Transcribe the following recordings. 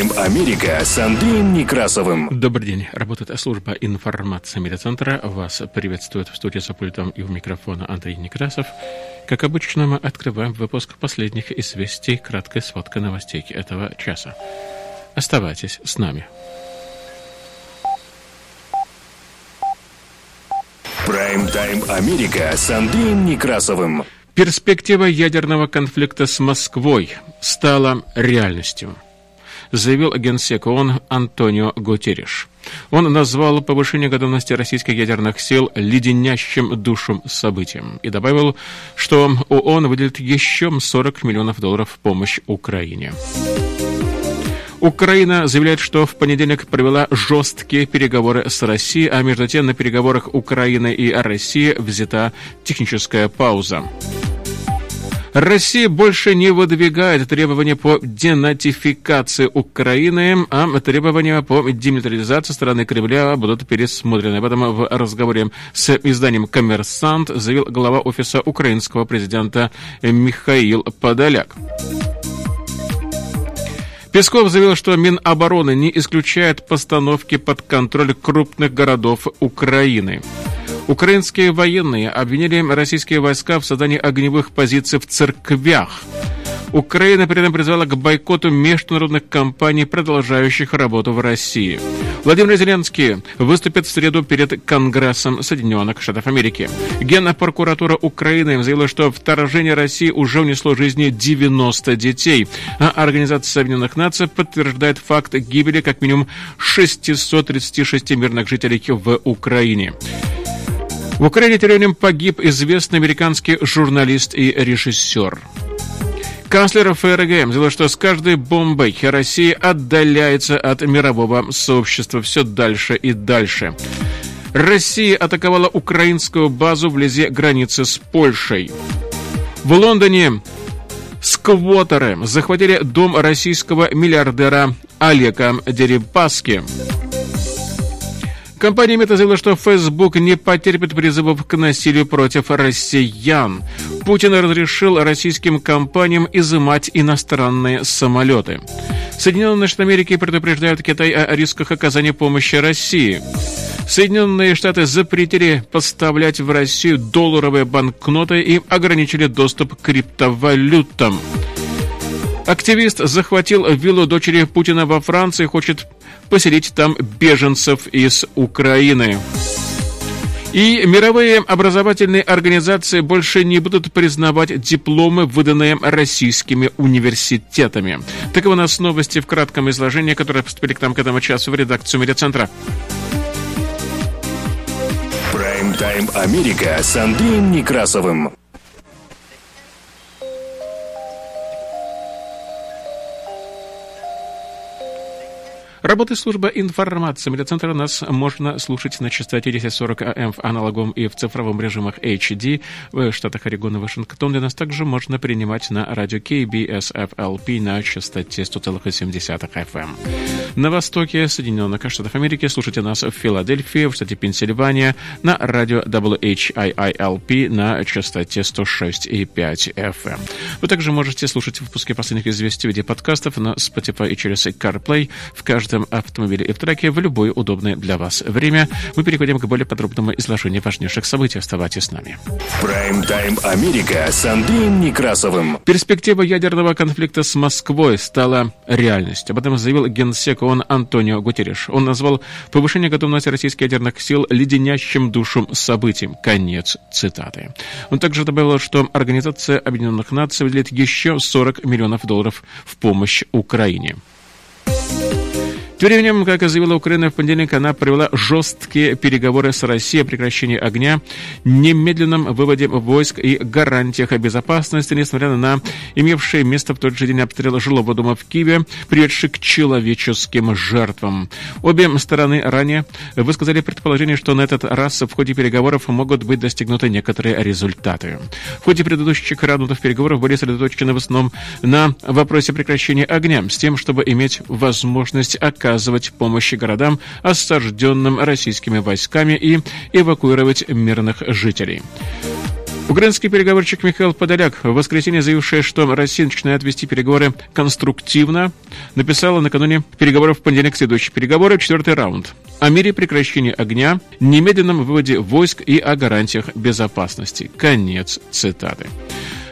Прайм-тайм Америка с Андреем Некрасовым. Добрый день. Работает служба информации медиацентра. Вас приветствует в студии за пультом и у микрофона Андрей Некрасов. Как обычно, мы открываем выпуск последних известий, краткой сводкой новостей этого часа. Оставайтесь с нами. Прайм-тайм Америка с Андреем Некрасовым. Перспектива ядерного конфликта с Москвой стала реальностью заявил генсек ООН Антонио Гутерриш. Он назвал повышение готовности российских ядерных сил леденящим душем событием и добавил, что ООН выделит еще 40 миллионов долларов в помощь Украине. Украина заявляет, что в понедельник провела жесткие переговоры с Россией, а между тем на переговорах Украины и России взята техническая пауза. Россия больше не выдвигает требования по денатификации Украины, а требования по демилитаризации страны Кремля будут пересмотрены. Об этом в разговоре с изданием «Коммерсант» заявил глава офиса украинского президента Михаил Подоляк. Песков заявил, что Минобороны не исключает постановки под контроль крупных городов Украины. Украинские военные обвинили российские войска в создании огневых позиций в церквях. Украина при этом призвала к бойкоту международных компаний, продолжающих работу в России. Владимир Зеленский выступит в среду перед Конгрессом Соединенных Штатов Америки. Генпрокуратура Украины заявила, что вторжение России уже унесло жизни 90 детей, а Организация Объединенных Наций подтверждает факт гибели как минимум 636 мирных жителей в Украине. В Украине временем погиб известный американский журналист и режиссер. Канцлер ФРГ заявил, что с каждой бомбой Россия отдаляется от мирового сообщества все дальше и дальше. Россия атаковала украинскую базу вблизи границы с Польшей. В Лондоне сквотеры захватили дом российского миллиардера Олега Дерипаски. Компания Мета заявила, что Facebook не потерпит призывов к насилию против россиян. Путин разрешил российским компаниям изымать иностранные самолеты. Соединенные Штаты Америки предупреждают Китай о рисках оказания помощи России. Соединенные Штаты запретили поставлять в Россию долларовые банкноты и ограничили доступ к криптовалютам. Активист захватил виллу дочери Путина во Франции хочет поселить там беженцев из Украины. И мировые образовательные организации больше не будут признавать дипломы, выданные российскими университетами. Таковы у нас новости в кратком изложении, которые поступили к нам к этому часу в редакцию медиацентра. Прайм-тайм Америка с Андреем Некрасовым. Работы служба информации медиацентра нас можно слушать на частоте 1040 АМ в аналоговом и в цифровом режимах HD в штатах Орегон и Вашингтон, где нас также можно принимать на радио KBSFLP на частоте 100,7 FM. На востоке Соединенных Штатов Америки слушайте нас в Филадельфии, в штате Пенсильвания, на радио WHIILP на частоте 106,5 FM. Вы также можете слушать выпуски последних известий в виде подкастов на Spotify и через CarPlay в каждом каждом автомобиле и в траке в любое удобное для вас время. Мы переходим к более подробному изложению важнейших событий. Оставайтесь с нами. Прайм-тайм Америка с Андреем Некрасовым. Перспектива ядерного конфликта с Москвой стала реальностью. Об этом заявил генсек ООН Антонио Гутерриш. Он назвал повышение готовности российских ядерных сил леденящим душу событием. Конец цитаты. Он также добавил, что Организация Объединенных Наций выделит еще 40 миллионов долларов в помощь Украине. Тем временем, как заявила Украина в понедельник, она провела жесткие переговоры с Россией о прекращении огня, немедленном выводе войск и гарантиях безопасности, несмотря на имевшие место в тот же день обстрел жилого дома в Киеве, приведший к человеческим жертвам. Обе стороны ранее высказали предположение, что на этот раз в ходе переговоров могут быть достигнуты некоторые результаты. В ходе предыдущих раундов переговоров были сосредоточены в основном на вопросе прекращения огня, с тем, чтобы иметь возможность оказывать помощь городам, осажденным российскими войсками, и эвакуировать мирных жителей. Украинский переговорщик Михаил Подоляк в воскресенье заявивший, что Россия начинает вести переговоры конструктивно, написала накануне переговоров в понедельник следующие переговоры, четвертый раунд. О мире прекращения огня, немедленном выводе войск и о гарантиях безопасности. Конец цитаты.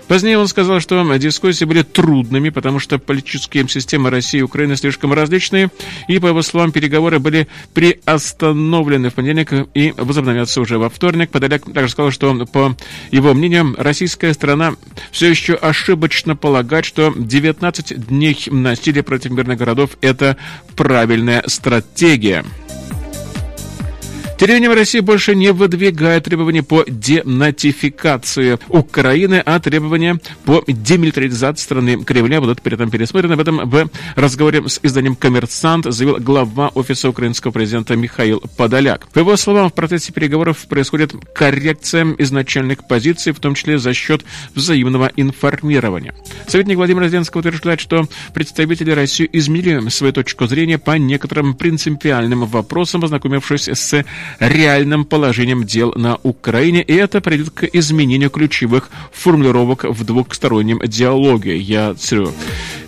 Позднее он сказал, что дискуссии были трудными, потому что политические системы России и Украины слишком различные, и, по его словам, переговоры были приостановлены в понедельник и возобновятся уже во вторник. Подоляк также сказал, что, по его мнению, российская страна все еще ошибочно полагает, что 19 дней насилия против мирных городов – это правильная стратегия. Тем временем Россия больше не выдвигает требования по денатификации Украины, а требования по демилитаризации страны Кремля будут при этом пересмотрены. Об этом в разговоре с изданием «Коммерсант» заявил глава Офиса украинского президента Михаил Подоляк. По его словам, в процессе переговоров происходит коррекция изначальных позиций, в том числе за счет взаимного информирования. Советник Владимир Зеленский утверждает, что представители России изменили свою точку зрения по некоторым принципиальным вопросам, ознакомившись с реальным положением дел на Украине, и это приведет к изменению ключевых формулировок в двухстороннем диалоге. Я цитирую.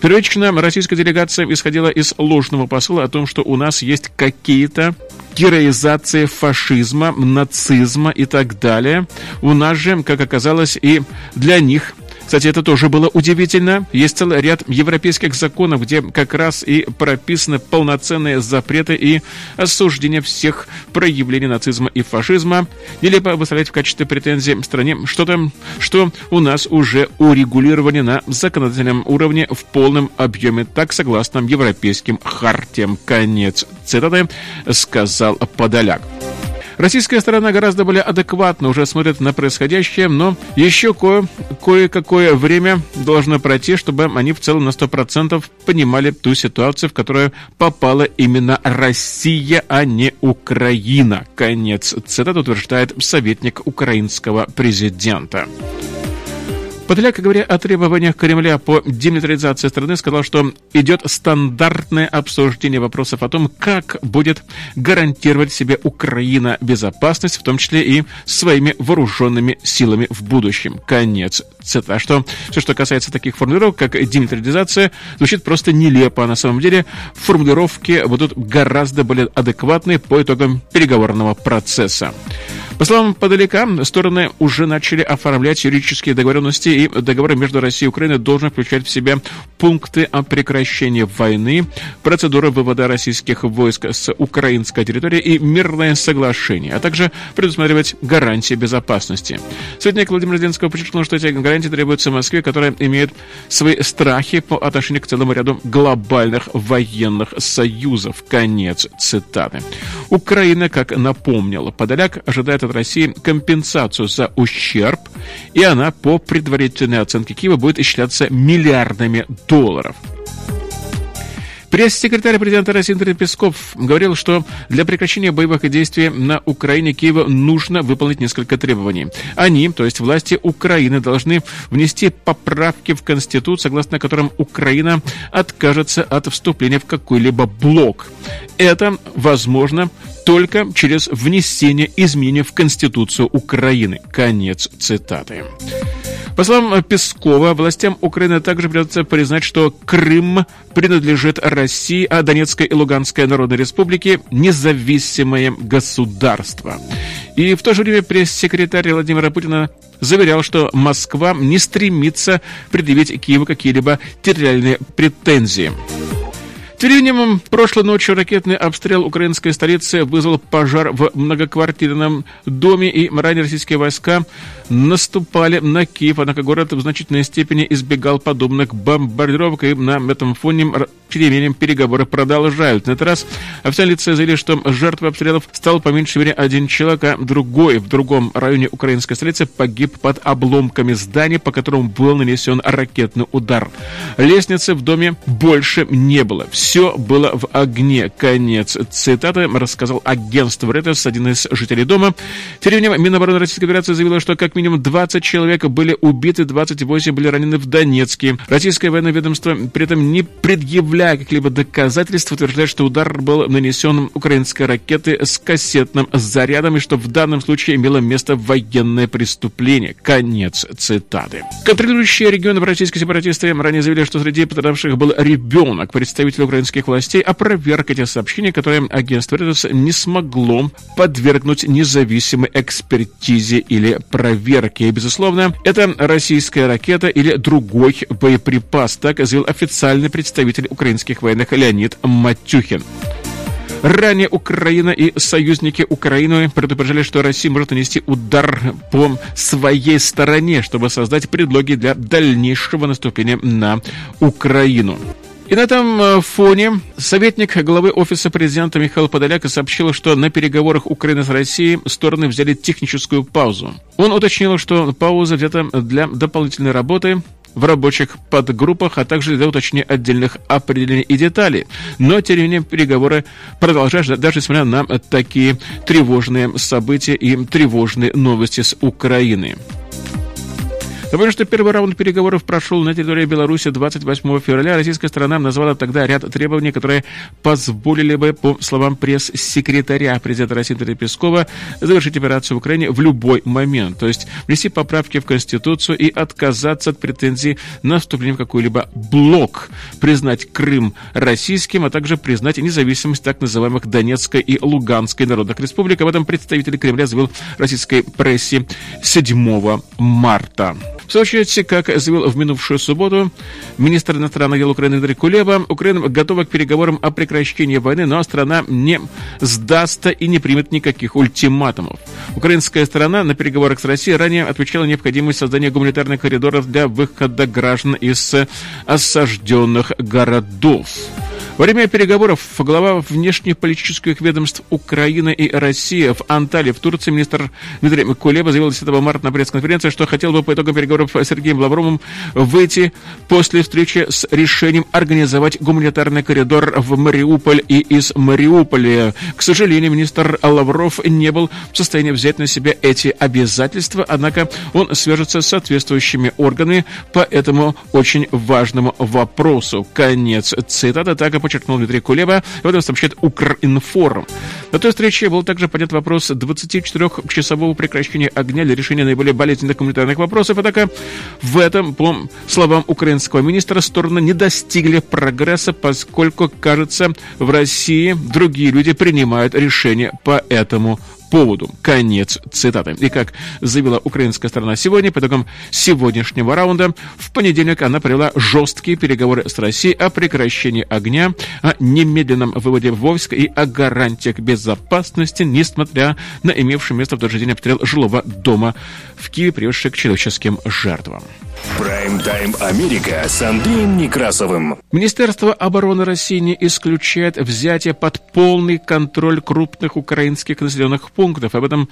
Первично российская делегация исходила из ложного посыла о том, что у нас есть какие-то героизация фашизма, нацизма и так далее. У нас же, как оказалось, и для них кстати, это тоже было удивительно. Есть целый ряд европейских законов, где как раз и прописаны полноценные запреты и осуждения всех проявлений нацизма и фашизма. Нелепо выставлять в качестве претензии стране что-то, что у нас уже урегулировано на законодательном уровне в полном объеме, так согласно европейским хартиям. Конец цитаты сказал Подоляк. Российская сторона гораздо более адекватно уже смотрит на происходящее, но еще кое- кое-какое время должно пройти, чтобы они в целом на 100% понимали ту ситуацию, в которую попала именно Россия, а не Украина. Конец цитаты утверждает советник украинского президента. Подоляк, говоря о требованиях Кремля по демилитаризации страны, сказал, что идет стандартное обсуждение вопросов о том, как будет гарантировать себе Украина безопасность, в том числе и своими вооруженными силами в будущем. Конец цитата. Что все, что касается таких формулировок, как демилитаризация, звучит просто нелепо. А на самом деле формулировки будут гораздо более адекватные по итогам переговорного процесса. По словам Подалека, стороны уже начали оформлять юридические договоренности, и договор между Россией и Украиной должен включать в себя пункты о прекращении войны, процедуры вывода российских войск с украинской территории и мирное соглашение, а также предусматривать гарантии безопасности. Советник Владимир Зеленского подчеркнул, что эти гарантии требуются Москве, которая имеет свои страхи по отношению к целому ряду глобальных военных союзов. Конец цитаты. Украина, как напомнил Подоляк, ожидает от России компенсацию за ущерб, и она по предварительной оценке Киева будет исчисляться миллиардами долларов. Пресс-секретарь президента России Дмитрий Песков говорил, что для прекращения боевых действий на Украине Киева нужно выполнить несколько требований. Они, то есть власти Украины, должны внести поправки в Конституцию, согласно которым Украина откажется от вступления в какой-либо блок. Это возможно только через внесение изменений в Конституцию Украины. Конец цитаты. По словам Пескова, властям Украины также придется признать, что Крым принадлежит России, а Донецкая и Луганская Народные Республики – независимое государство. И в то же время пресс-секретарь Владимира Путина заверял, что Москва не стремится предъявить Киеву какие-либо территориальные претензии. Временем, прошлой ночью ракетный обстрел украинской столицы вызвал пожар в многоквартирном доме, и ранее российские войска наступали на Киев, однако город в значительной степени избегал подобных бомбардировок, и на этом фоне тем не менее, переговоры продолжают. На этот раз официальные лица заявили, что жертвой обстрелов стал по меньшей мере один человек, а другой в другом районе украинской столицы погиб под обломками здания, по которому был нанесен ракетный удар. Лестницы в доме больше не было. Все было в огне. Конец цитаты рассказал агентство Reuters, один из жителей дома. Тем временем Минобороны Российской Федерации заявила, что как минимум 20 человек были убиты, 28 были ранены в Донецке. Российское военное ведомство при этом не предъявляя каких-либо доказательств, утверждает, что удар был нанесен украинской ракеты с кассетным зарядом и что в данном случае имело место военное преступление. Конец цитаты. Контролирующие регионы российские сепаратисты ранее заявили, что среди пострадавших был ребенок. Представитель украинских властей опроверг эти сообщения, которые агентство Reuters не смогло подвергнуть независимой экспертизе или проверке. И, безусловно, это российская ракета или другой боеприпас, так заявил официальный представитель украинских военных Леонид Матюхин. Ранее Украина и союзники Украины предупреждали, что Россия может нанести удар по своей стороне, чтобы создать предлоги для дальнейшего наступления на Украину. И на этом э, фоне советник главы Офиса президента Михаил Подоляк сообщил, что на переговорах Украины с Россией стороны взяли техническую паузу. Он уточнил, что пауза взята для дополнительной работы в рабочих подгруппах, а также для уточнения отдельных определений и деталей. Но, тем не менее, переговоры продолжаются, даже несмотря на такие тревожные события и тревожные новости с Украины. Напомню, что первый раунд переговоров прошел на территории Беларуси 28 февраля. Российская сторона назвала тогда ряд требований, которые позволили бы, по словам пресс-секретаря президента России Дмитрия Пескова, завершить операцию в Украине в любой момент. То есть внести поправки в Конституцию и отказаться от претензий на вступление в какой-либо блок, признать Крым российским, а также признать независимость так называемых Донецкой и Луганской народных республик. Об этом представитель Кремля заявил российской прессе 7 марта. В очередь, как заявил в минувшую субботу министр иностранных дел Украины Дмитрий Кулеба, Украина готова к переговорам о прекращении войны, но страна не сдастся и не примет никаких ультиматумов. Украинская сторона на переговорах с Россией ранее отвечала необходимость создания гуманитарных коридоров для выхода граждан из осажденных городов. Во время переговоров глава внешнеполитических ведомств Украины и России в Анталии, в Турции, министр Дмитрий Кулеба заявил 10 марта на пресс-конференции, что хотел бы по итогам переговоров с Сергеем Лавровым выйти после встречи с решением организовать гуманитарный коридор в Мариуполь и из Мариуполя. К сожалению, министр Лавров не был в состоянии взять на себя эти обязательства, однако он свяжется с соответствующими органами по этому очень важному вопросу. Конец цитаты. Так и подчеркнул Дмитрий Кулеба. В этом сообщает Укринформ. На той встрече был также поднят вопрос 24-часового прекращения огня для решения наиболее болезненных гуманитарных вопросов. Однако в этом, по словам украинского министра, стороны не достигли прогресса, поскольку, кажется, в России другие люди принимают решения по этому поводу. Конец цитаты. И как заявила украинская сторона сегодня, по итогам сегодняшнего раунда, в понедельник она провела жесткие переговоры с Россией о прекращении огня, о немедленном выводе войск и о гарантиях безопасности, несмотря на имевший место в тот день обстрел жилого дома в Киеве, приведший к человеческим жертвам. Прайм-тайм Америка с Андреем Некрасовым. Министерство обороны России не исключает взятие под полный контроль крупных украинских населенных пунктов. Об этом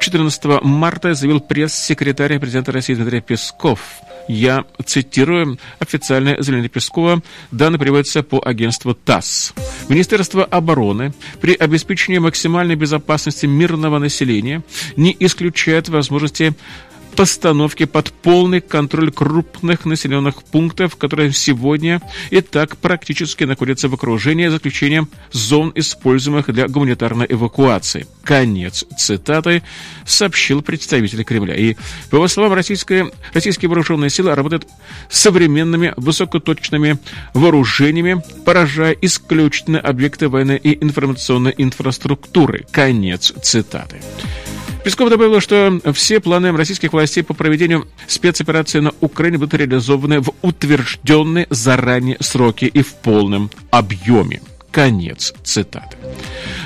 14 марта заявил пресс-секретарь президента России Дмитрий Песков. Я цитирую официальное заявление Пескова. Данные приводятся по агентству ТАСС. Министерство обороны при обеспечении максимальной безопасности мирного населения не исключает возможности постановки под полный контроль крупных населенных пунктов, которые сегодня и так практически находятся в окружении заключением зон, используемых для гуманитарной эвакуации. Конец цитаты сообщил представитель Кремля. И, по его словам, российские, российские вооруженные силы работают современными высокоточными вооружениями, поражая исключительно объекты военной и информационной инфраструктуры. Конец цитаты. Песков добавил, что все планы российских властей по проведению спецоперации на Украине будут реализованы в утвержденные заранее сроки и в полном объеме. Конец цитаты.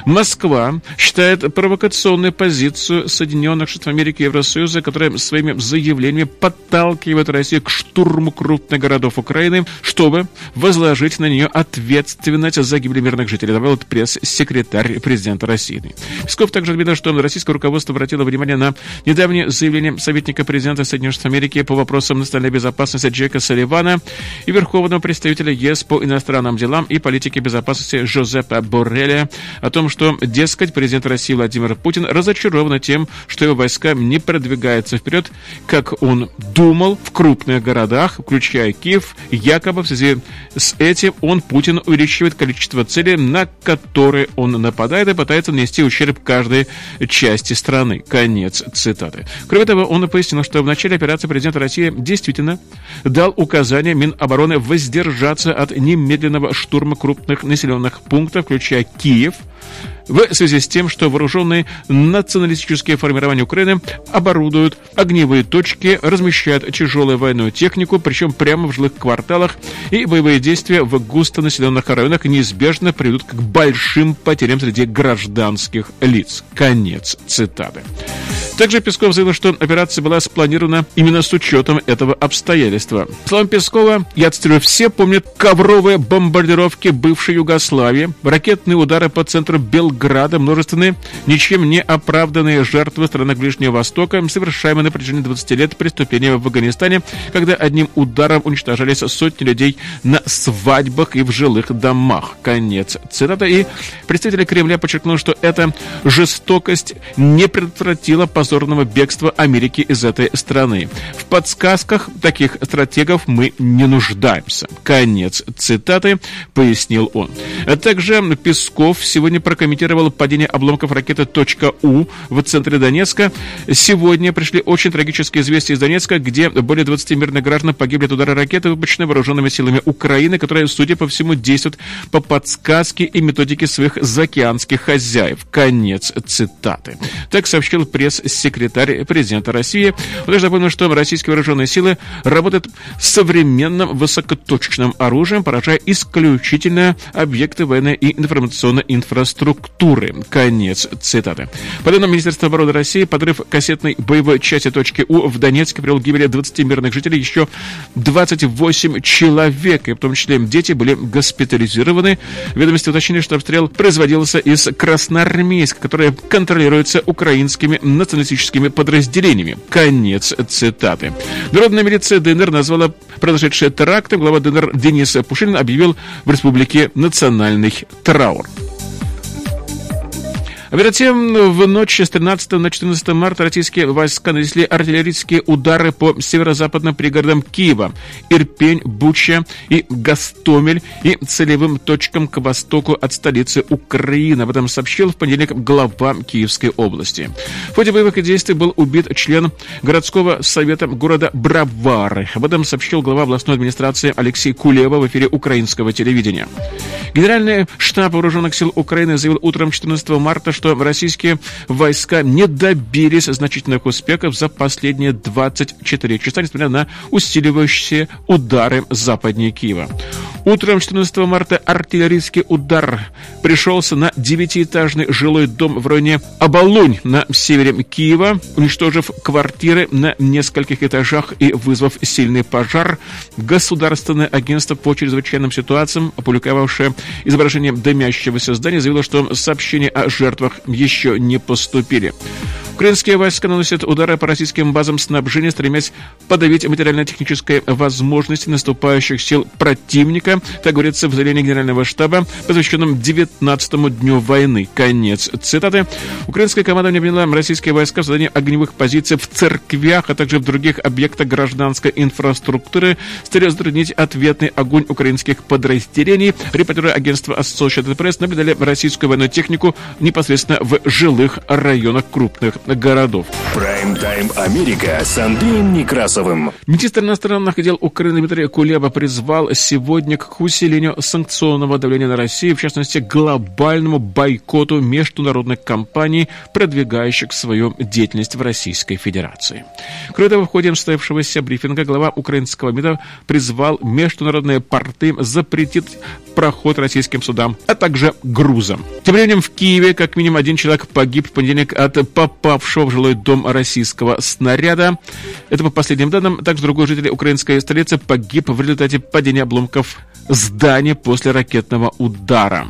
Москва считает провокационной позицию Соединенных Штатов Америки и Евросоюза, которая своими заявлениями подталкивает Россию к штурму крупных городов Украины, чтобы возложить на нее ответственность за гибель мирных жителей, добавил пресс-секретарь президента России. Песков также отметил, что российское руководство обратило внимание на недавнее заявление советника президента Соединенных Штатов Америки по вопросам национальной безопасности Джека Салливана и верховного представителя ЕС по иностранным делам и политике безопасности Жозепа Борреля о том, что, дескать, президент России Владимир Путин разочарован тем, что его войска не продвигаются вперед, как он думал, в крупных городах, включая Киев. Якобы в связи с этим он, Путин, увеличивает количество целей, на которые он нападает и пытается нанести ущерб каждой части страны. Конец цитаты. Кроме того, он пояснил, что в начале операции президент России действительно дал указание Минобороны воздержаться от немедленного штурма крупных населенных пунктов, включая Киев, в связи с тем, что вооруженные националистические формирования Украины оборудуют огневые точки, размещают тяжелую военную технику, причем прямо в жилых кварталах, и боевые действия в густонаселенных районах неизбежно приведут к большим потерям среди гражданских лиц. Конец цитаты. Также Песков заявил, что операция была спланирована именно с учетом этого обстоятельства. По словам Пескова, я цитирую, все помнят ковровые бомбардировки бывшей Югославии, ракетные удары по центру Белграда, множественные, ничем не оправданные жертвы страны Ближнего Востока, совершаемые на протяжении 20 лет преступления в Афганистане, когда одним ударом уничтожались сотни людей на свадьбах и в жилых домах. Конец цитата. И представитель Кремля подчеркнул, что эта жестокость не предотвратила позорного бегства Америки из этой страны. В подсказках таких стратегов мы не нуждаемся. Конец цитаты, пояснил он. А также Песков сегодня прокомментировал падение обломков ракеты .У в центре Донецка. Сегодня пришли очень трагические известия из Донецка, где более 20 мирных граждан погибли от удара ракеты, выпущенной вооруженными силами Украины, которая, судя по всему, действует по подсказке и методике своих заокеанских хозяев. Конец цитаты. Так сообщил пресс-секретарь президента России. Также напомнил, что российские вооруженные силы работают с современным высокоточным оружием, поражая исключительно объекты военной и информационной инфраструктуры. Конец цитаты. По данным Министерства обороны России, подрыв кассетной боевой части точки У в Донецке привел к гибели 20 мирных жителей, еще 28 человек, и в том числе дети, были госпитализированы. Ведомости уточнили, что обстрел производился из Красноармейска, которое контролируется украинскими националистическими подразделениями. Конец цитаты. Народная милиция ДНР назвала произошедшее терактом. Глава ДНР Денис Пушилин объявил в республике национальный траур. А перед тем, в ночь с 13 на 14 марта российские войска нанесли артиллерийские удары по северо-западным пригородам Киева, Ирпень, Буча и Гастомель и целевым точкам к востоку от столицы Украины. Об этом сообщил в понедельник глава Киевской области. В ходе боевых действий был убит член городского совета города Бравары. Об этом сообщил глава областной администрации Алексей Кулева в эфире украинского телевидения. Генеральный штаб вооруженных сил Украины заявил утром 14 марта, что российские войска не добились значительных успехов за последние 24 часа, несмотря на усиливающиеся удары западнее Киева. Утром 14 марта артиллерийский удар пришелся на девятиэтажный жилой дом в районе Абалунь на севере Киева, уничтожив квартиры на нескольких этажах и вызвав сильный пожар. Государственное агентство по чрезвычайным ситуациям, опубликовавшее изображение дымящегося здания, заявило, что сообщения о жертвах еще не поступили. Украинские войска наносят удары по российским базам снабжения, стремясь подавить материально-технические возможности наступающих сил противника. Так говорится в заявлении Генерального штаба, посвященном 19-му дню войны. Конец цитаты. Украинская команда не обвинила российские войска в создании огневых позиций в церквях, а также в других объектах гражданской инфраструктуры, с целью затруднить ответный огонь украинских подразделений. Репортеры агентства Associated Press наблюдали российскую военную технику непосредственно в жилых районах крупных городов. Прайм-тайм Америка с Андреем Некрасовым. Министр иностранных дел Украины Дмитрий Кулеба призвал сегодня к усилению санкционного давления на Россию, в частности, глобальному бойкоту международных компаний, продвигающих свою деятельность в Российской Федерации. Кроме того, в ходе состоявшегося брифинга глава украинского МИДа призвал международные порты запретить проход российским судам, а также грузам. Тем временем в Киеве как минимум один человек погиб в понедельник от попавшего в жилой дом российского снаряда. Это по последним данным. Также другой житель украинской столицы погиб в результате падения обломков здания после ракетного удара.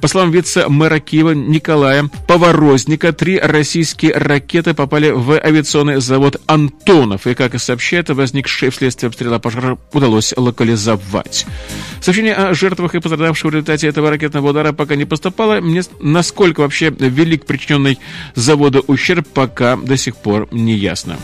По словам вице-мэра Киева Николая Поворозника, три российские ракеты попали в авиационный завод «Антонов», и, как и сообщает, возникшие вследствие обстрела пожара удалось локализовать. Сообщение о жертвах и пострадавших в результате этого ракетного удара пока не поступало. Насколько вообще велик причиненный заводу ущерб, пока до сих пор не ясно.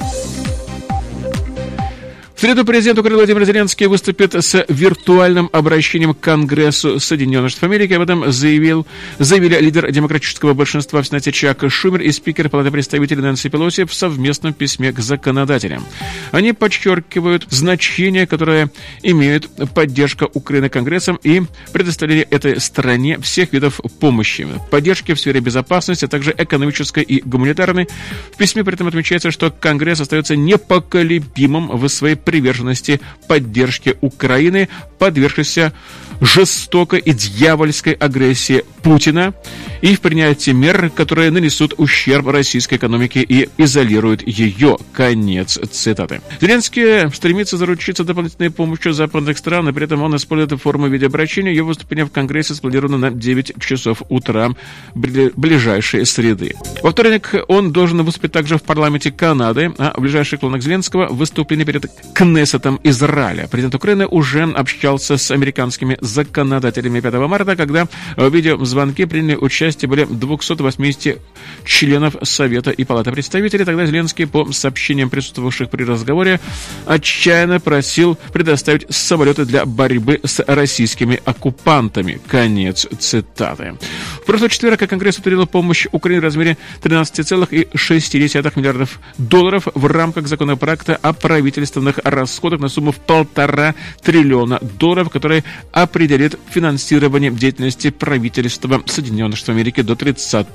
В среду президент Украины Владимир Зеленский выступит с виртуальным обращением к Конгрессу Соединенных Штатов Америки. Об этом заявил, заявили лидер демократического большинства в Сенате Чак Шумер и спикер Палаты представителей Нэнси Пелоси в совместном письме к законодателям. Они подчеркивают значение, которое имеет поддержка Украины Конгрессом и предоставление этой стране всех видов помощи, поддержки в сфере безопасности, а также экономической и гуманитарной. В письме при этом отмечается, что Конгресс остается непоколебимым в своей приверженности поддержке Украины, подвергшейся жестокой и дьявольской агрессии Путина и в принятии мер, которые нанесут ущерб российской экономике и изолируют ее. Конец цитаты. Зеленский стремится заручиться дополнительной помощью западных стран, и при этом он использует форму видеообращения. Ее выступление в Конгрессе спланировано на 9 часов утра ближайшей среды. Во вторник он должен выступить также в парламенте Канады, а в ближайших клонах Зеленского выступление перед Кнессетом Израиля. Президент Украины уже общался с американскими законодателями 5 марта, когда в видеозвонке приняли участие более 280 членов Совета и Палаты представителей. Тогда Зеленский, по сообщениям присутствовавших при разговоре, отчаянно просил предоставить самолеты для борьбы с российскими оккупантами. Конец цитаты. В прошлый четверг Конгресс утвердил помощь Украине в размере 13,6 миллиардов долларов в рамках законопроекта о правительственных расходах на сумму в полтора триллиона долларов, который определит финансирование деятельности правительства Соединенных Штатов Америки до 30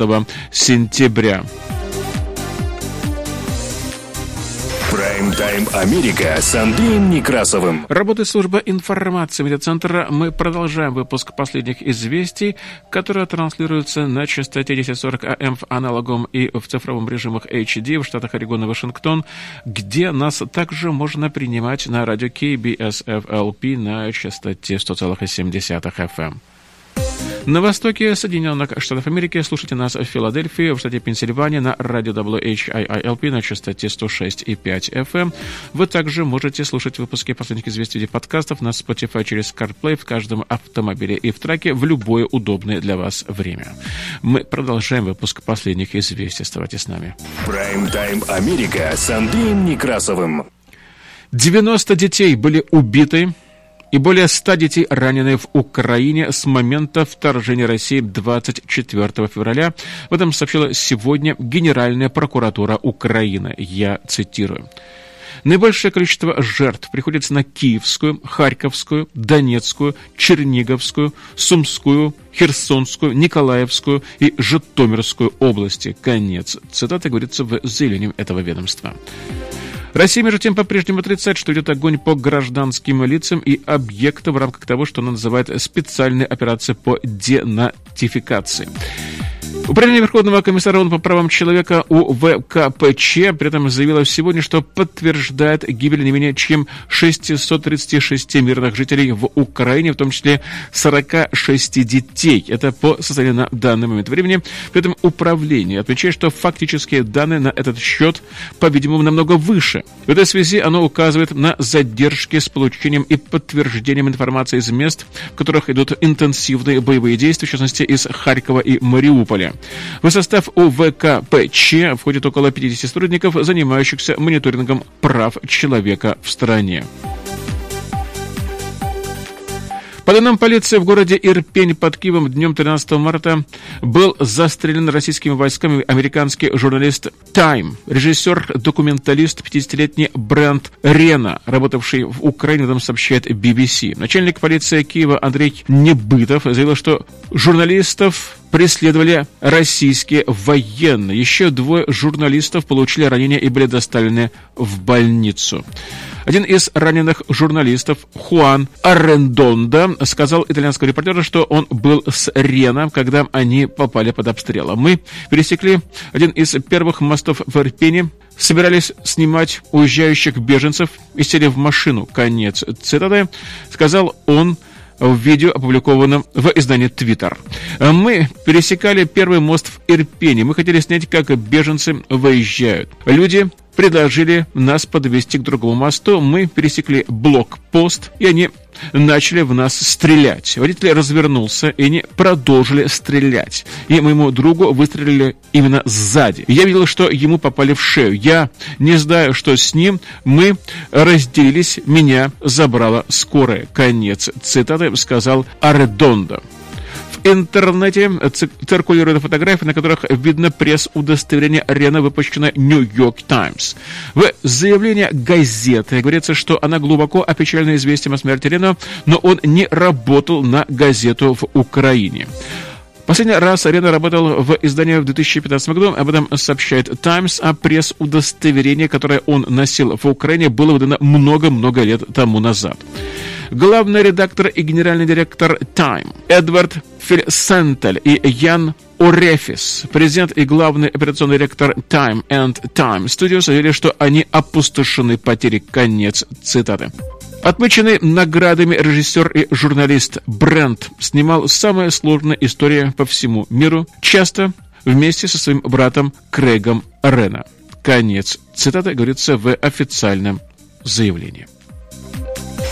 сентября. Прайм-тайм Америка с Андреем Некрасовым. Работает служба информации медиацентра. Мы продолжаем выпуск последних известий, которые транслируются на частоте 1040 АМ в аналогом и в цифровом режимах HD в штатах Орегон и Вашингтон, где нас также можно принимать на радио KBSFLP на частоте 100,7 FM. На востоке Соединенных Штатов Америки слушайте нас в Филадельфии, в штате Пенсильвания на радио WHIILP на частоте 106,5 FM. Вы также можете слушать выпуски последних известий в подкастов на Spotify через CarPlay в каждом автомобиле и в траке в любое удобное для вас время. Мы продолжаем выпуск последних известий. Оставайтесь с нами. Прайм-тайм Америка с Андреем Некрасовым. 90 детей были убиты и более 100 детей ранены в Украине с момента вторжения России 24 февраля. В этом сообщила сегодня Генеральная прокуратура Украины. Я цитирую. Наибольшее количество жертв приходится на Киевскую, Харьковскую, Донецкую, Черниговскую, Сумскую, Херсонскую, Николаевскую и Житомирскую области. Конец. Цитата говорится в заявлении этого ведомства. Россия, между тем, по-прежнему отрицает, что идет огонь по гражданским лицам и объектам в рамках того, что она называет специальной операцией по денатификации. Управление Верховного комиссара ООН по правам человека УВКПЧ при этом заявило сегодня, что подтверждает гибель не менее чем 636 мирных жителей в Украине, в том числе 46 детей. Это по состоянию на данный момент времени. При этом управление отмечает, что фактические данные на этот счет, по-видимому, намного выше. В этой связи оно указывает на задержки с получением и подтверждением информации из мест, в которых идут интенсивные боевые действия, в частности, из Харькова и Мариуполя. В состав УВКПЧ входит около 50 сотрудников, занимающихся мониторингом прав человека в стране. По данным полиции, в городе Ирпень под Киевом днем 13 марта был застрелен российскими войсками американский журналист Time, режиссер, документалист, 50-летний Брент Рена, работавший в Украине, там сообщает BBC. Начальник полиции Киева Андрей Небытов заявил, что журналистов преследовали российские военные. Еще двое журналистов получили ранения и были доставлены в больницу. Один из раненых журналистов, Хуан Арендонда, сказал итальянскому репортеру, что он был с Рена, когда они попали под обстрел. Мы пересекли один из первых мостов в Ирпене, собирались снимать уезжающих беженцев и сели в машину. Конец цитаты, сказал он в видео, опубликованном в издании Twitter. Мы пересекали первый мост в Ирпене. Мы хотели снять, как беженцы выезжают. Люди предложили нас подвести к другому мосту. Мы пересекли блокпост, и они начали в нас стрелять. Водитель развернулся, и они продолжили стрелять. И моему другу выстрелили именно сзади. Я видел, что ему попали в шею. Я не знаю, что с ним. Мы разделились, меня забрала скорая. Конец цитаты сказал Аредондо интернете циркулируют фотографии, на которых видно пресс-удостоверение Рена, выпущенное Нью-Йорк Таймс. В заявлении газеты говорится, что она глубоко опечалена известием о смерти Рена, но он не работал на газету в Украине. Последний раз Арена работал в издании в 2015 году. Об этом сообщает Times, а пресс-удостоверение, которое он носил в Украине, было выдано много-много лет тому назад. Главный редактор и генеральный директор Time Эдвард Фильсентель и Ян Орефис, президент и главный операционный директор Time and Time Studios, заявили, что они опустошены потери. Конец цитаты. Отмеченный наградами режиссер и журналист Брент снимал самые сложные истории по всему миру, часто вместе со своим братом Крэгом Рена. Конец цитаты говорится в официальном заявлении.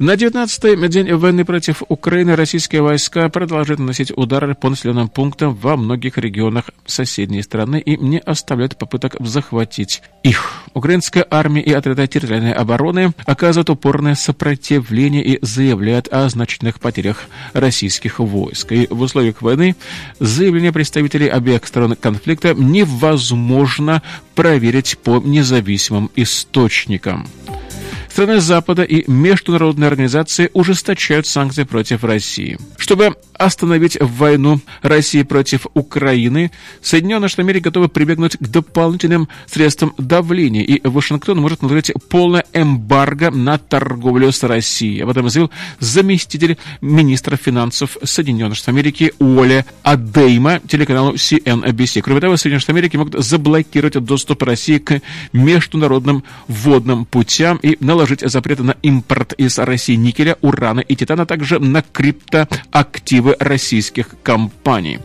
На 19-й день войны против Украины российские войска продолжают наносить удары по населенным пунктам во многих регионах соседней страны и не оставляют попыток захватить их. Украинская армия и отряды территориальной обороны оказывают упорное сопротивление и заявляют о значительных потерях российских войск. И в условиях войны заявление представителей обеих сторон конфликта невозможно проверить по независимым источникам. Страны Запада и международные организации ужесточают санкции против России. Чтобы остановить войну России против Украины, Соединенные Штаты Америки готовы прибегнуть к дополнительным средствам давления, и Вашингтон может наложить полное эмбарго на торговлю с Россией. Об этом заявил заместитель министра финансов Соединенных Штатов Америки Уолли Адейма телеканалу CNBC. Кроме того, Соединенные Штаты Америки могут заблокировать доступ России к международным водным путям и наложить запреты на импорт из России никеля, урана и титана, а также на криптоактивы российских компаний.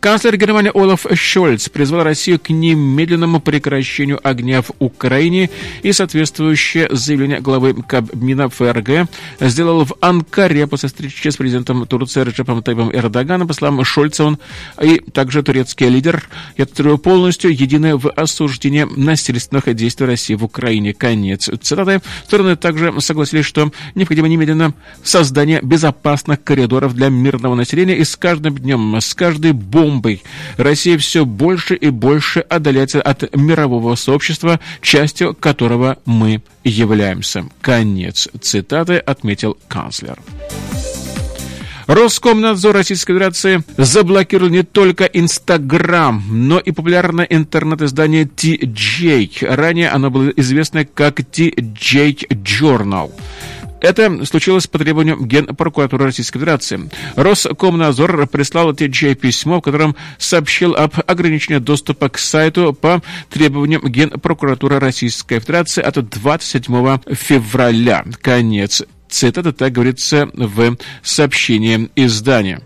Канцлер Германии Олаф Шольц призвал Россию к немедленному прекращению огня в Украине и соответствующее заявление главы Кабмина ФРГ сделал в Анкаре после встречи с президентом Турции Реджепом Тайбом Эрдоганом. По словам Шольца, он и также турецкий лидер, я цитирую, полностью едины в осуждении насильственных действий России в Украине. Конец цитаты. Стороны также согласились, что необходимо немедленно создание безопасных коридоров для мирного населения и с каждым днем, с каждой бомбой бомбой. Россия все больше и больше отдаляется от мирового сообщества, частью которого мы являемся. Конец цитаты отметил канцлер. Роскомнадзор Российской Федерации заблокировал не только Инстаграм, но и популярное интернет-издание TJ. Ранее оно было известно как TJ Journal. Это случилось по требованию Генпрокуратуры Российской Федерации. Роскомнадзор прислал TGI письмо, в котором сообщил об ограничении доступа к сайту по требованиям Генпрокуратуры Российской Федерации от 27 февраля. Конец цитаты, так говорится в сообщении издания.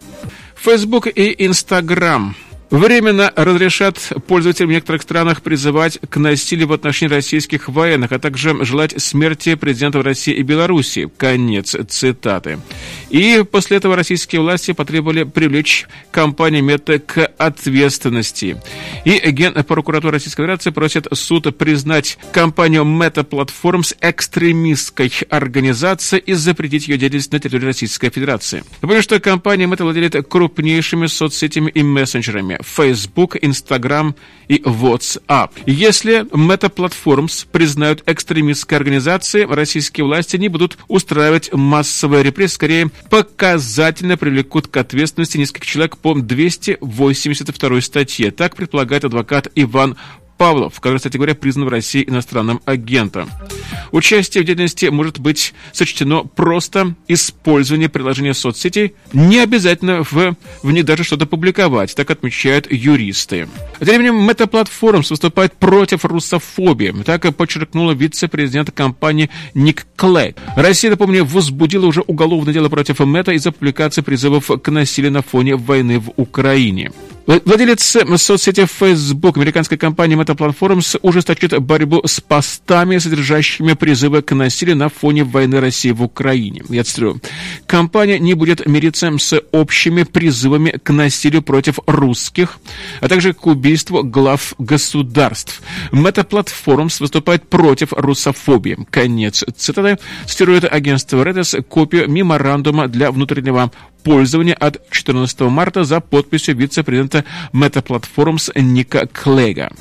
Facebook и Instagram Временно разрешат пользователям в некоторых странах призывать к насилию в отношении российских военных, а также желать смерти президентов России и Беларуси. Конец цитаты. И после этого российские власти потребовали привлечь компанию Мета к ответственности. И Генпрокуратура Российской Федерации просит суд признать компанию Meta Platforms экстремистской организацией и запретить ее деятельность на территории Российской Федерации. Напомню, что компания Meta владеет крупнейшими соцсетями и мессенджерами Facebook, Instagram и WhatsApp. Если Meta Platforms признают экстремистской организацией, российские власти не будут устраивать массовые репрессии, скорее показательно привлекут к ответственности нескольких человек по 282 статье. Так предполагает адвокат Иван Павлов, который, кстати говоря, признан в России иностранным агентом. Участие в деятельности может быть сочтено просто использование приложения соцсетей, не обязательно в, в них даже что-то публиковать, так отмечают юристы. Тем временем Meta выступает против русофобии, так и подчеркнула вице-президент компании Ник Клей. Россия, напомню, возбудила уже уголовное дело против Meta из-за публикации призывов к насилию на фоне войны в Украине. Владелец соцсети Facebook американской компании Meta Platforms ужесточит борьбу с постами, содержащими призывы к насилию на фоне войны России в Украине. Я цитирую. Компания не будет мириться с общими призывами к насилию против русских, а также к убийству глав государств. Meta Platforms выступает против русофобии. Конец цитаты. Цитирует агентство Reuters копию меморандума для внутреннего пользования от 14 марта за подписью вице-президента Meta Platforms Ника Клега.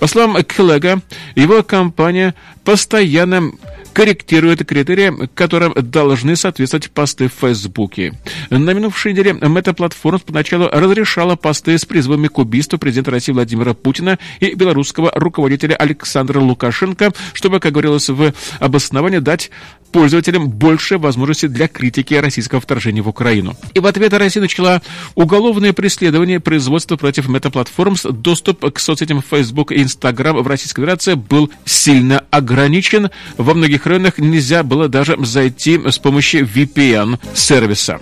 По словам Клега, его компания постоянно корректирует критерии, которым должны соответствовать посты в Фейсбуке. На минувшей неделе Мета-платформа поначалу разрешала посты с призывами к убийству президента России Владимира Путина и белорусского руководителя Александра Лукашенко, чтобы, как говорилось в обосновании, дать пользователям больше возможностей для критики российского вторжения в Украину. И в ответ Россия начала уголовное преследование производства против метаплатформ. Доступ к соцсетям Facebook и Instagram в Российской Федерации был сильно ограничен. Во многих районах нельзя было даже зайти с помощью VPN-сервиса.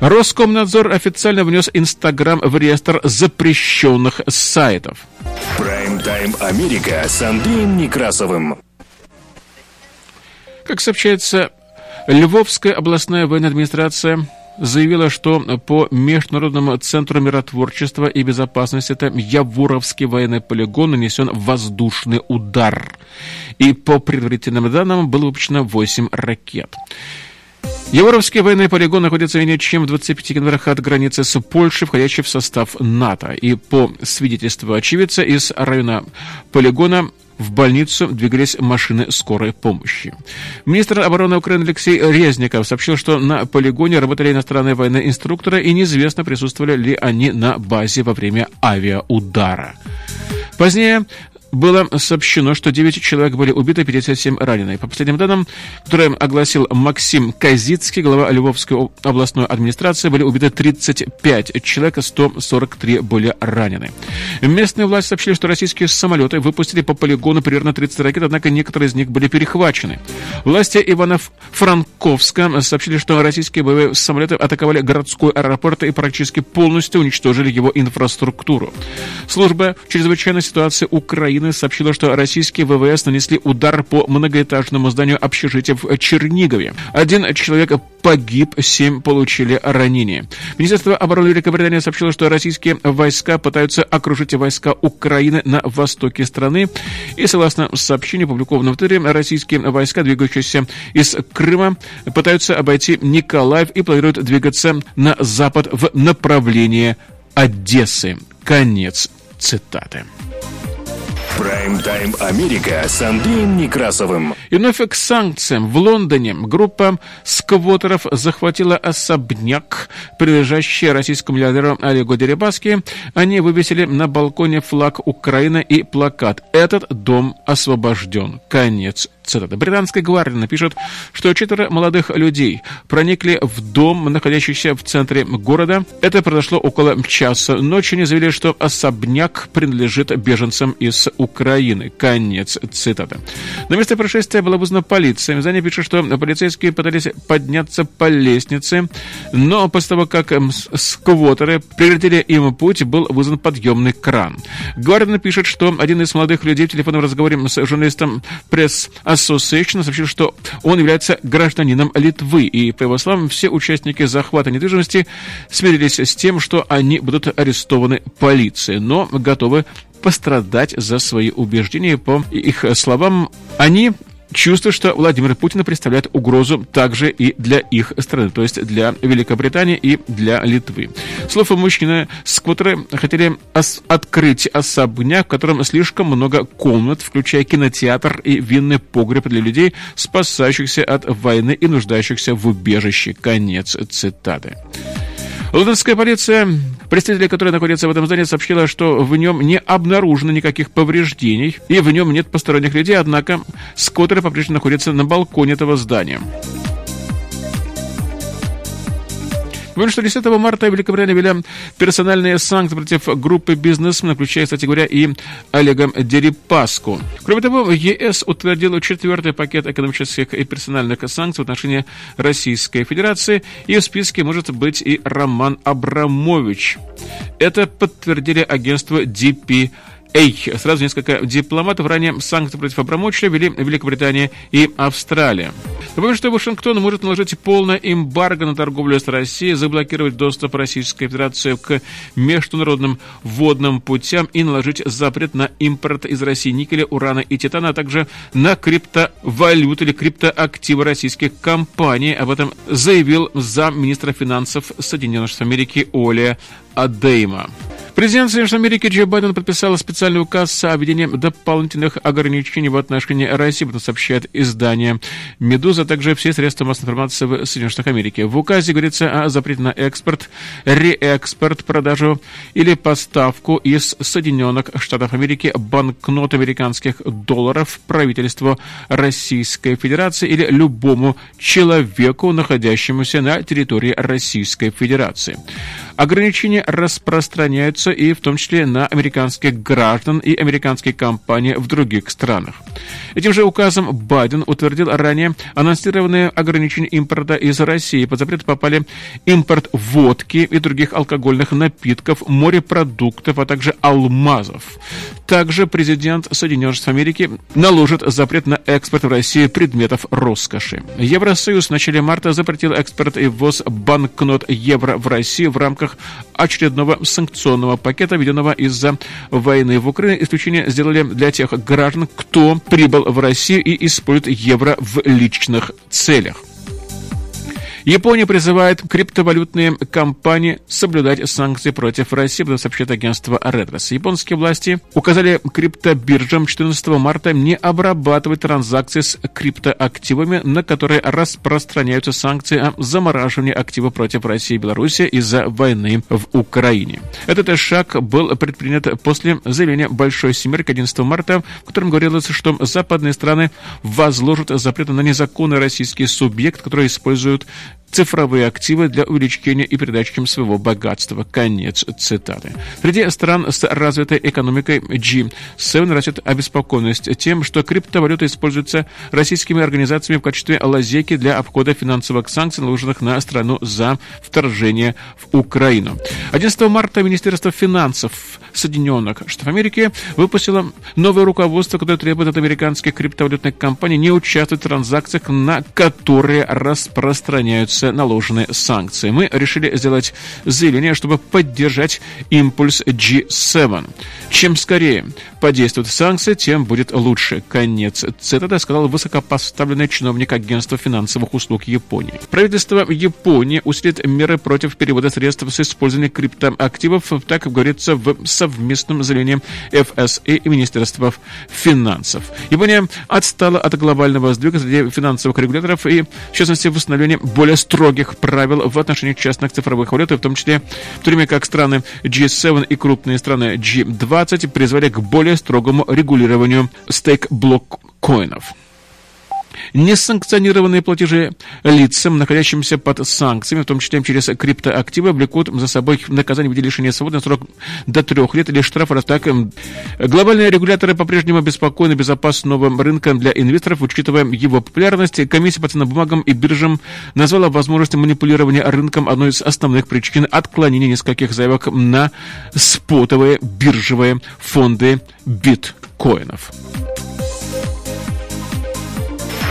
Роскомнадзор официально внес Инстаграм в реестр запрещенных сайтов. Прайм-тайм Америка с Андреем Некрасовым. Как сообщается, Львовская областная военная администрация заявила, что по Международному центру миротворчества и безопасности это Яворовский военный полигон нанесен воздушный удар. И по предварительным данным было выпущено 8 ракет. Яворовский военный полигон находится менее чем в 25 километрах от границы с Польшей, входящей в состав НАТО. И по свидетельству очевидца из района полигона в больницу двигались машины скорой помощи. Министр обороны Украины Алексей Резников сообщил, что на полигоне работали иностранные военные инструкторы и неизвестно, присутствовали ли они на базе во время авиаудара. Позднее было сообщено, что 9 человек были убиты, 57 ранены. По последним данным, которые огласил Максим Казицкий, глава Львовской областной администрации, были убиты 35 человек, 143 были ранены. Местные власти сообщили, что российские самолеты выпустили по полигону примерно 30 ракет, однако некоторые из них были перехвачены. Власти Ивано-Франковска сообщили, что российские боевые самолеты атаковали городской аэропорт и практически полностью уничтожили его инфраструктуру. Служба чрезвычайной ситуации Украины Украины сообщила, что российские ВВС нанесли удар по многоэтажному зданию общежития в Чернигове. Один человек погиб, семь получили ранения. Министерство обороны Великобритании сообщило, что российские войска пытаются окружить войска Украины на востоке страны. И согласно сообщению, опубликованному в Твиттере, российские войска, двигающиеся из Крыма, пытаются обойти Николаев и планируют двигаться на запад в направлении Одессы. Конец цитаты. Прайм-тайм Америка с Андреем Некрасовым. И вновь к санкциям. В Лондоне группа сквотеров захватила особняк, принадлежащий российскому миллиардеру Олегу Дерибаске. Они вывесили на балконе флаг Украины и плакат «Этот дом освобожден». Конец Цитата. Британская гвардия напишет, что четверо молодых людей проникли в дом, находящийся в центре города. Это произошло около часа ночи. Они заявили, что особняк принадлежит беженцам из Украины. Конец цитаты. На место происшествия была вызвана полиция. Издание пишет, что полицейские пытались подняться по лестнице, но после того, как сквотеры прекратили им путь, был вызван подъемный кран. Гвардия пишет, что один из молодых людей в телефонном разговоре с журналистом пресс Association сообщил, что он является гражданином Литвы, и, по его словам, все участники захвата недвижимости смирились с тем, что они будут арестованы полицией, но готовы пострадать за свои убеждения. По их словам, они чувствуют, что Владимир Путин представляет угрозу также и для их страны, то есть для Великобритании и для Литвы. Слово мужчины сквотеры хотели ос- открыть особняк, в котором слишком много комнат, включая кинотеатр и винный погреб для людей, спасающихся от войны и нуждающихся в убежище. Конец цитаты. Лондонская полиция, представители которой находятся в этом здании, сообщила, что в нем не обнаружено никаких повреждений и в нем нет посторонних людей, однако скоттеры по-прежнему находятся на балконе этого здания. Напомню, что 10 марта Великобритания ввела персональные санкции против группы бизнесменов, включая, кстати говоря, и Олега Дерипаску. Кроме того, ЕС утвердил четвертый пакет экономических и персональных санкций в отношении Российской Федерации, и в списке может быть и Роман Абрамович. Это подтвердили агентство DP Эй, сразу несколько дипломатов. Ранее санкции против Абрамовича вели Великобритания и Австралия. Напомню, что Вашингтон может наложить полное эмбарго на торговлю с Россией, заблокировать доступ Российской Федерации к международным водным путям и наложить запрет на импорт из России никеля, урана и титана, а также на криптовалюты или криптоактивы российских компаний. Об этом заявил замминистра финансов Соединенных Штатов Америки Оля Адейма. Президент Соединенных Америки Джо Байден подписал специальный указ о введении дополнительных ограничений в отношении России, это сообщает издание «Медуза», а также все средства массовой информации в Соединенных Америки. В указе говорится о запрете на экспорт, реэкспорт, продажу или поставку из Соединенных Штатов Америки банкнот американских долларов правительству Российской Федерации или любому человеку, находящемуся на территории Российской Федерации. Ограничения распространяются и в том числе на американских граждан и американские компании в других странах. Этим же указом Байден утвердил ранее анонсированные ограничения импорта из России. Под запрет попали импорт водки и других алкогольных напитков, морепродуктов, а также алмазов. Также президент Соединенных Штатов Америки наложит запрет на экспорт в Россию предметов роскоши. Евросоюз в начале марта запретил экспорт и ввоз банкнот евро в Россию в рамках очередного санкционного пакета, введенного из-за войны в Украине. Исключение сделали для тех граждан, кто прибыл в Россию и использует евро в личных целях. Япония призывает криптовалютные компании соблюдать санкции против России, об сообщает агентство Редрос. Японские власти указали криптобиржам 14 марта не обрабатывать транзакции с криптоактивами, на которые распространяются санкции о замораживании активов против России и Беларуси из-за войны в Украине. Этот шаг был предпринят после заявления Большой Семерки 11 марта, в котором говорилось, что западные страны возложат запреты на незаконный российский субъект, который использует цифровые активы для увеличения и передачи им своего богатства. Конец цитаты. Среди стран с развитой экономикой G7 растет обеспокоенность тем, что криптовалюта используется российскими организациями в качестве лазейки для обхода финансовых санкций, наложенных на страну за вторжение в Украину. 11 марта Министерство финансов Соединенных Штатов Америки выпустило новое руководство, которое требует от американских криптовалютных компаний не участвовать в транзакциях, на которые распространяются наложенные санкции. Мы решили сделать заявление, чтобы поддержать импульс G7. Чем скорее подействуют санкции, тем будет лучше. Конец цитаты сказал высокопоставленный чиновник агентства финансовых услуг Японии. Правительство Японии усилит меры против перевода средств с использованием криптоактивов, так говорится в совместном заявлении ФСИ и Министерства финансов. Япония отстала от глобального сдвига среди финансовых регуляторов и, в частности, в установлении более строгих правил в отношении частных цифровых валют, в том числе в то время как страны G7 и крупные страны G20 призвали к более строгому регулированию стейк-блок коинов. Несанкционированные платежи лицам, находящимся под санкциями, в том числе через криптоактивы, влекут за собой наказание в виде лишения свободы на срок до трех лет или штраф. Раз так, глобальные регуляторы по-прежнему обеспокоены безопасным рынком для инвесторов, учитывая его популярность. Комиссия по ценным бумагам и биржам назвала возможность манипулирования рынком одной из основных причин отклонения нескольких заявок на спотовые биржевые фонды биткоинов.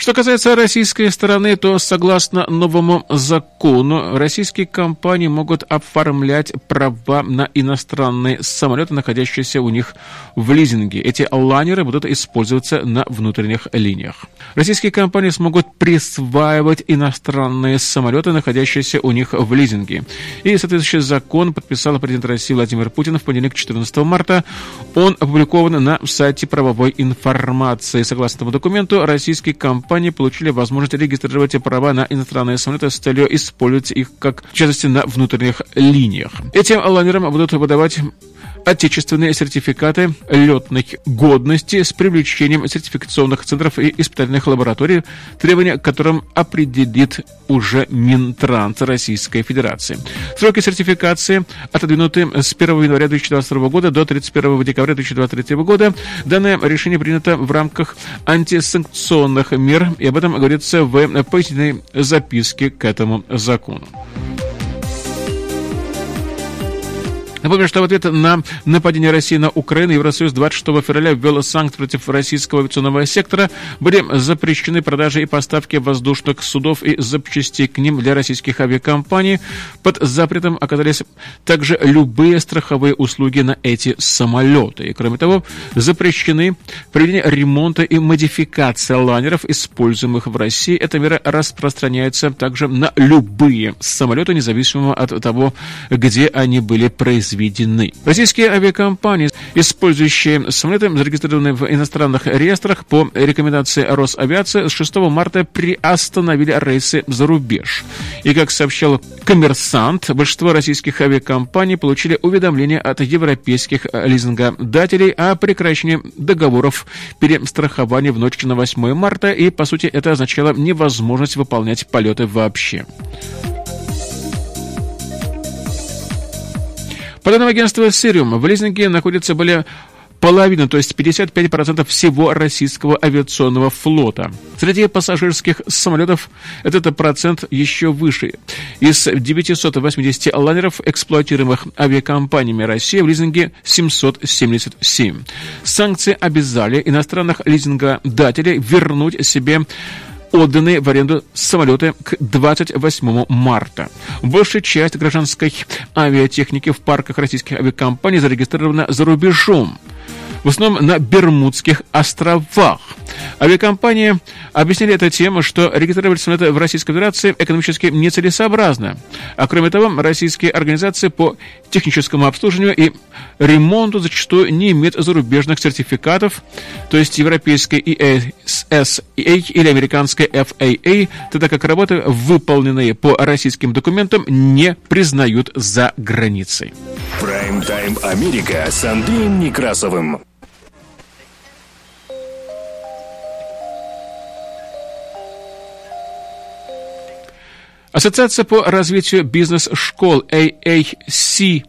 Что касается российской стороны, то согласно новому закону, российские компании могут оформлять права на иностранные самолеты, находящиеся у них в лизинге. Эти лайнеры будут использоваться на внутренних линиях. Российские компании смогут присваивать иностранные самолеты, находящиеся у них в лизинге. И соответствующий закон подписал президент России Владимир Путин в понедельник 14 марта. Он опубликован на сайте правовой информации. Согласно этому документу, российские компании компании получили возможность регистрировать права на иностранные самолеты с целью использовать их, как в частности, на внутренних линиях. Этим лайнерам будут выдавать отечественные сертификаты летной годности с привлечением сертификационных центров и испытательных лабораторий, требования к которым определит уже Минтранс Российской Федерации. Сроки сертификации отодвинуты с 1 января 2022 года до 31 декабря 2023 года. Данное решение принято в рамках антисанкционных мер, и об этом говорится в пояснительной записке к этому закону. Напомню, что в ответ на нападение России на Украину Евросоюз 26 февраля ввел санкции против российского авиационного сектора. Были запрещены продажи и поставки воздушных судов и запчастей к ним для российских авиакомпаний. Под запретом оказались также любые страховые услуги на эти самолеты. И, кроме того, запрещены проведение ремонта и модификация лайнеров, используемых в России. Эта мера распространяется также на любые самолеты, независимо от того, где они были произведены произведены. Российские авиакомпании, использующие самолеты, зарегистрированные в иностранных реестрах по рекомендации Росавиации, с 6 марта приостановили рейсы за рубеж. И, как сообщал коммерсант, большинство российских авиакомпаний получили уведомление от европейских лизингодателей о прекращении договоров перестрахования в ночь на 8 марта, и, по сути, это означало невозможность выполнять полеты вообще. По данным агентства «Сириум», в лизинге находится более половина, то есть 55% всего российского авиационного флота. Среди пассажирских самолетов этот процент еще выше. Из 980 лайнеров, эксплуатируемых авиакомпаниями России, в лизинге 777. Санкции обязали иностранных лизингодателей вернуть себе отданные в аренду самолеты к 28 марта. Большая часть гражданской авиатехники в парках российских авиакомпаний зарегистрирована за рубежом в основном на Бермудских островах. Авиакомпании объяснили это тем, что регистрировать самолеты в Российской Федерации экономически нецелесообразно. А кроме того, российские организации по техническому обслуживанию и ремонту зачастую не имеют зарубежных сертификатов, то есть европейской EASA или американской FAA, тогда как работы, выполненные по российским документам, не признают за границей. Прайм-тайм Америка с Андреем Некрасовым. Ассоциация по развитию бизнес-школ AACSB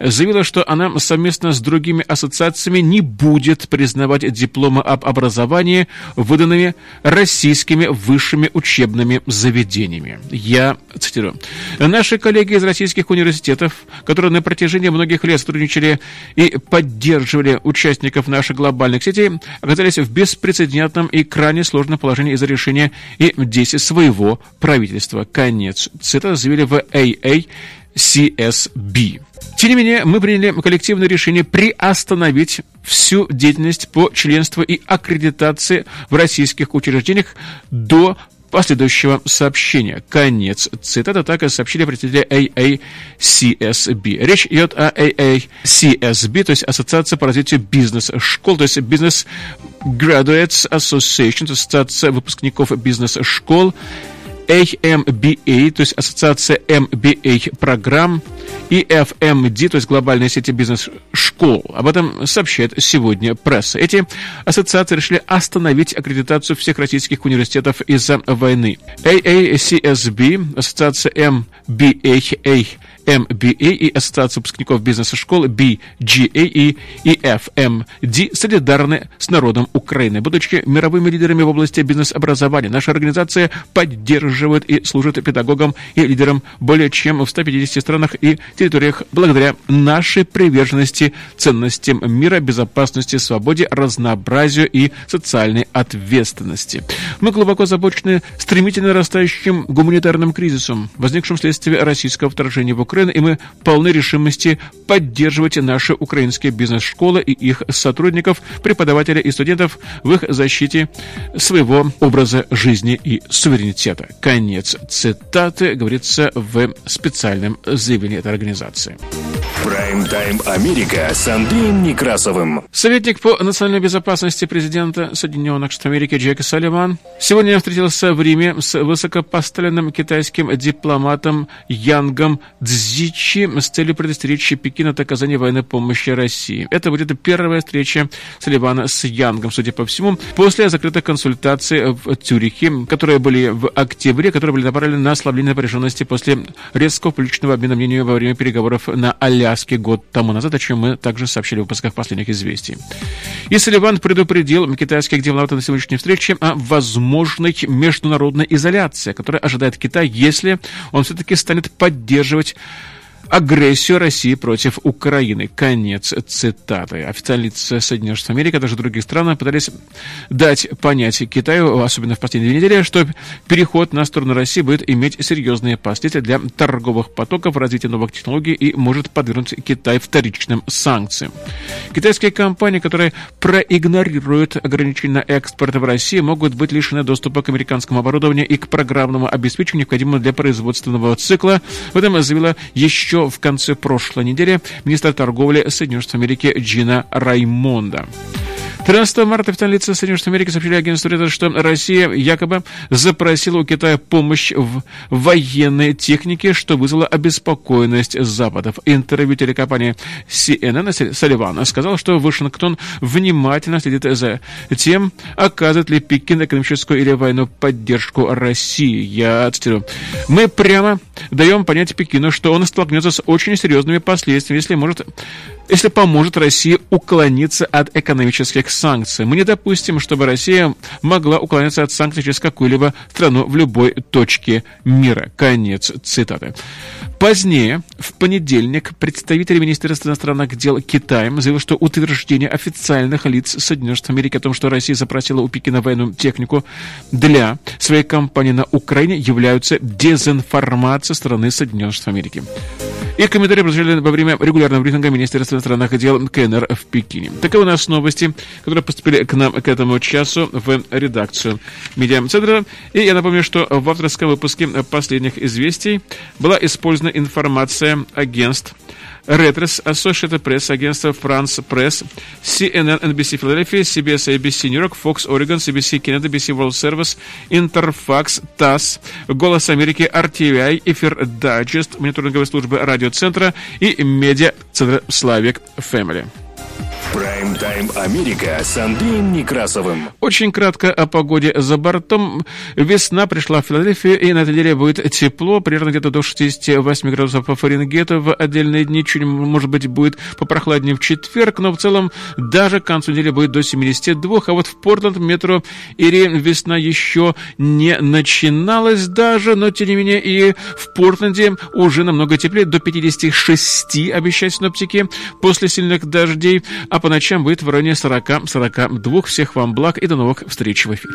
заявила, что она совместно с другими ассоциациями не будет признавать дипломы об образовании, выданными российскими высшими учебными заведениями. Я цитирую. Наши коллеги из российских университетов, которые на протяжении многих лет сотрудничали и поддерживали участников наших глобальных сетей, оказались в беспрецедентном и крайне сложном положении из-за решения и действий своего правительства. Конец цитаты заявили в AA CSB. Тем не менее, мы приняли коллективное решение приостановить всю деятельность по членству и аккредитации в российских учреждениях до последующего сообщения. Конец цитата, так и сообщили представители AACSB. Речь идет о AACSB, то есть Ассоциация по развитию бизнес-школ, то есть Business Graduates Association, то есть Ассоциация выпускников бизнес-школ, AMBA, то есть Ассоциация MBA программ, EFMD, то есть глобальной сети бизнес-школ. Об этом сообщает сегодня пресса. Эти ассоциации решили остановить аккредитацию всех российских университетов из-за войны. AACSB, ассоциация MBA, MBA и Ассоциация выпускников бизнеса школ BGA и EFMD солидарны с народом Украины. Будучи мировыми лидерами в области бизнес-образования, наша организация поддерживает и служит педагогам и лидерам более чем в 150 странах и территориях благодаря нашей приверженности ценностям мира, безопасности, свободе, разнообразию и социальной ответственности. Мы глубоко озабочены стремительно растающим гуманитарным кризисом, возникшим вследствие российского вторжения в Украину Украины, и мы полны решимости поддерживать наши украинские бизнес-школы и их сотрудников, преподавателей и студентов в их защите своего образа жизни и суверенитета. Конец цитаты, говорится в специальном заявлении этой организации. Прайм-тайм Америка с Андреем Некрасовым. Советник по национальной безопасности президента Соединенных Штатов Америки Джек Салливан сегодня встретился в Риме с высокопоставленным китайским дипломатом Янгом Цзичи с целью предостеречь Пекин от оказания военной помощи России. Это будет первая встреча Салливана с Янгом, судя по всему, после закрытых консультаций в Цюрихе, которые были в октябре, которые были направлены на ослабление напряженности после резкого публичного обмена мнениями во время переговоров на Аляске год тому назад, о чем мы также сообщили в выпусках последних известий. И Салливан предупредил китайских дипломатов на сегодняшней встрече о возможной международной изоляции, которая ожидает Китай, если он все-таки станет поддерживать агрессию России против Украины. Конец цитаты. Официальные Соединенных Штатов Америки, а также других стран пытались дать понять Китаю, особенно в последние недели, что переход на сторону России будет иметь серьезные последствия для торговых потоков, развития новых технологий и может подвергнуть Китай вторичным санкциям. Китайские компании, которые проигнорируют ограничения на экспорт в Россию, могут быть лишены доступа к американскому оборудованию и к программному обеспечению, необходимому для производственного цикла. В этом заявила еще еще в конце прошлой недели министр торговли Соединенных Штатов Америки Джина Раймонда. 13 марта официальные лица Соединенных Штатов Америки сообщили агентству Reuters, что Россия якобы запросила у Китая помощь в военной технике, что вызвало обеспокоенность Западов. Интервью телекомпании CNN Салливан сказал, что Вашингтон внимательно следит за тем, оказывает ли Пекин экономическую или военную поддержку России. Я цитирую. «Мы прямо даем понять Пекину, что он столкнется с очень серьезными последствиями, если может если поможет России уклониться от экономических санкций. Мы не допустим, чтобы Россия могла уклоняться от санкций через какую-либо страну в любой точке мира. Конец цитаты. Позднее, в понедельник, представитель Министерства иностранных дел Китая заявил, что утверждение официальных лиц Соединенных Штатов Америки о том, что Россия запросила у Пекина военную технику для своей кампании на Украине, являются дезинформацией страны Соединенных Штатов Америки. Их комментарии прозвучали во время регулярного брифинга Министерства иностранных дел КНР в Пекине. Таковы у нас новости, которые поступили к нам к этому часу в редакцию Медиа-центра. И я напомню, что в авторском выпуске последних известий была использована информация агентств Reuters, Associated Press, агентство France Press, CNN, NBC Philadelphia, CBS, ABC New York, Fox Oregon, CBC Canada, BBC World Service, Interfax, ТАСС, Голос Америки, RTVI, Эфир Дайджест, мониторинговой службы радиоцентра и медиа-центр Славик Family. Прайм-тайм Америка с Андреем Некрасовым. Очень кратко о погоде за бортом. Весна пришла в Филадельфию, и на этой неделе будет тепло, примерно где-то до 68 градусов по Фаренгейту. В отдельные дни чуть, может быть, будет попрохладнее в четверг, но в целом даже к концу недели будет до 72. А вот в Портленд, метро Ири весна еще не начиналась даже, но тем не менее и в Портленде уже намного теплее, до 56 обещают синоптики после сильных дождей. А по ночам будет в районе 40-42. Всех вам благ и до новых встреч в эфире.